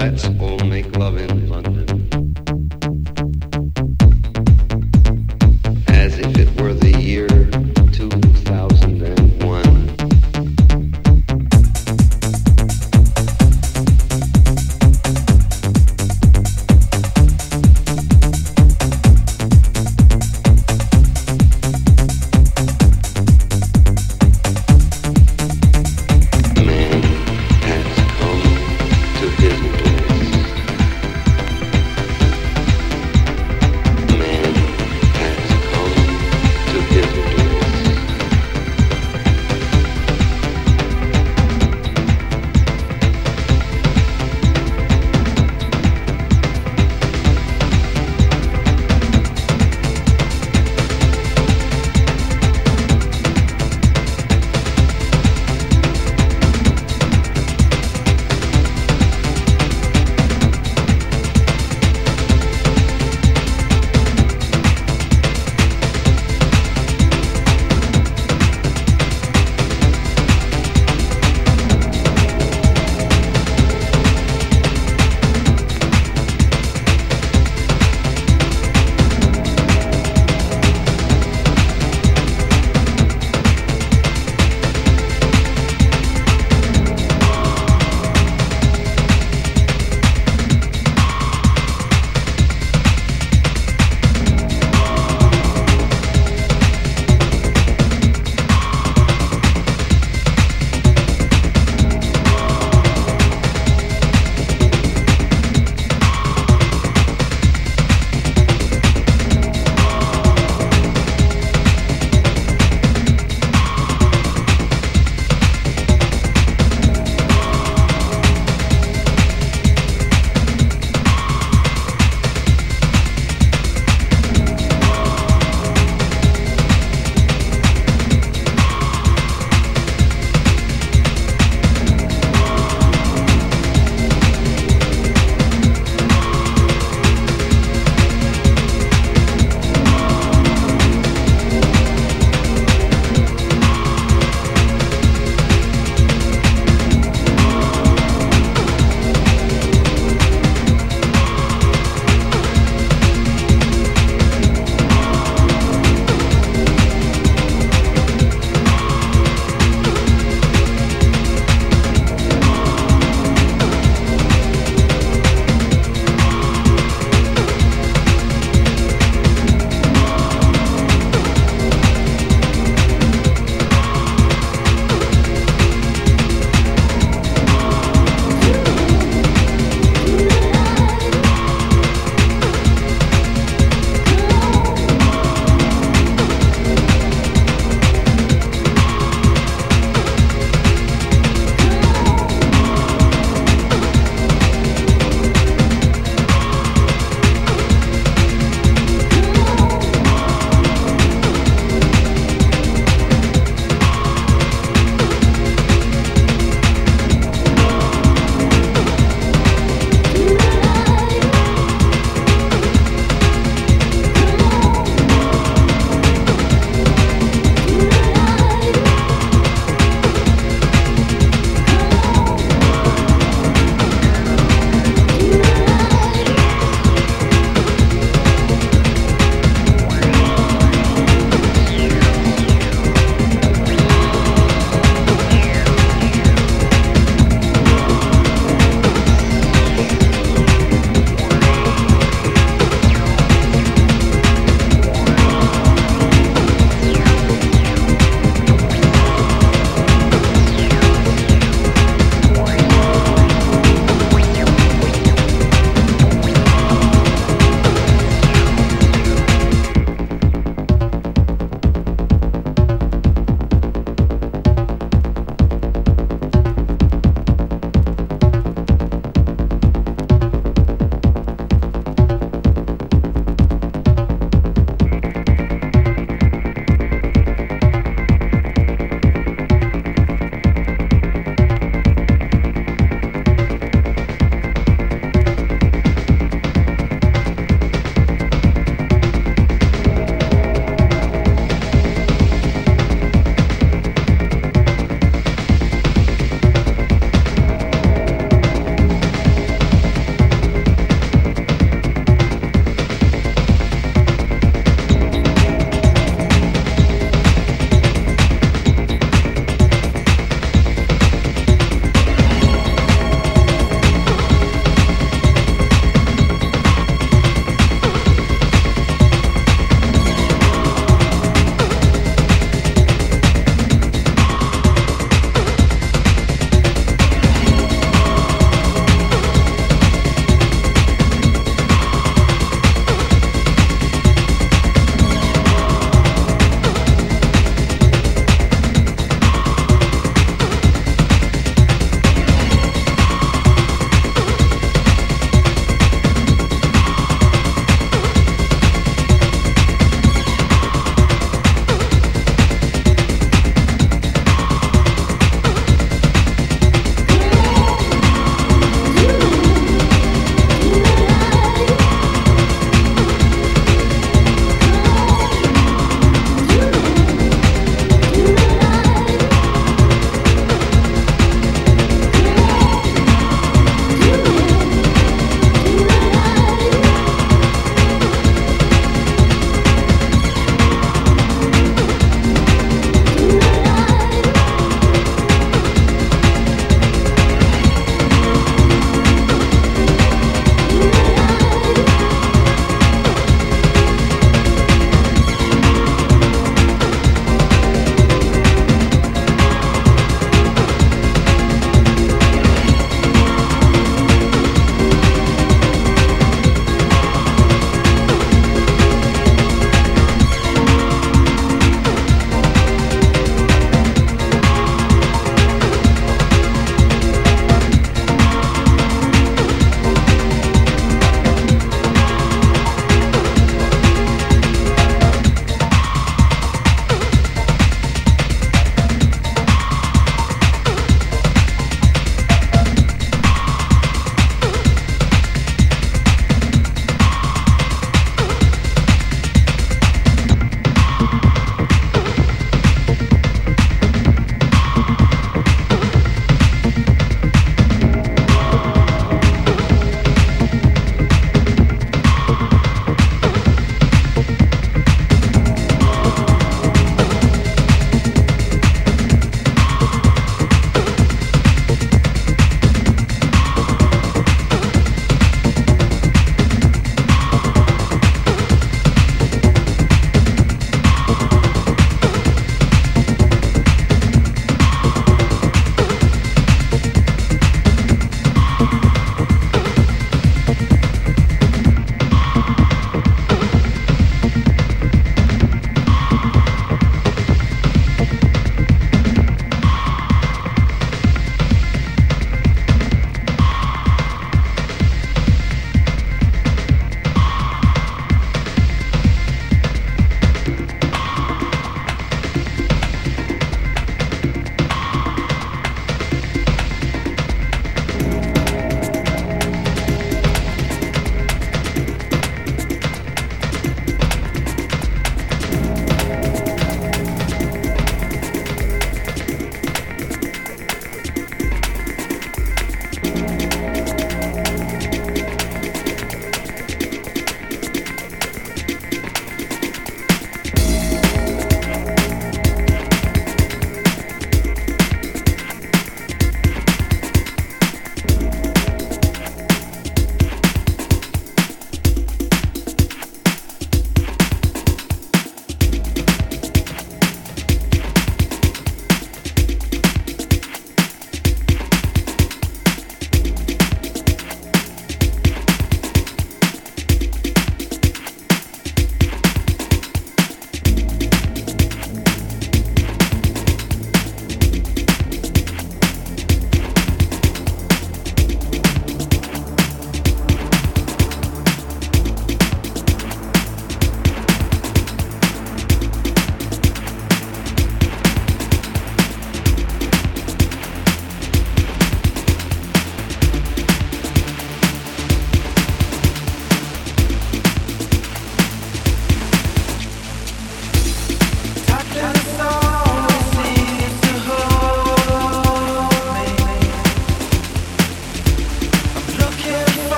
let's all make love in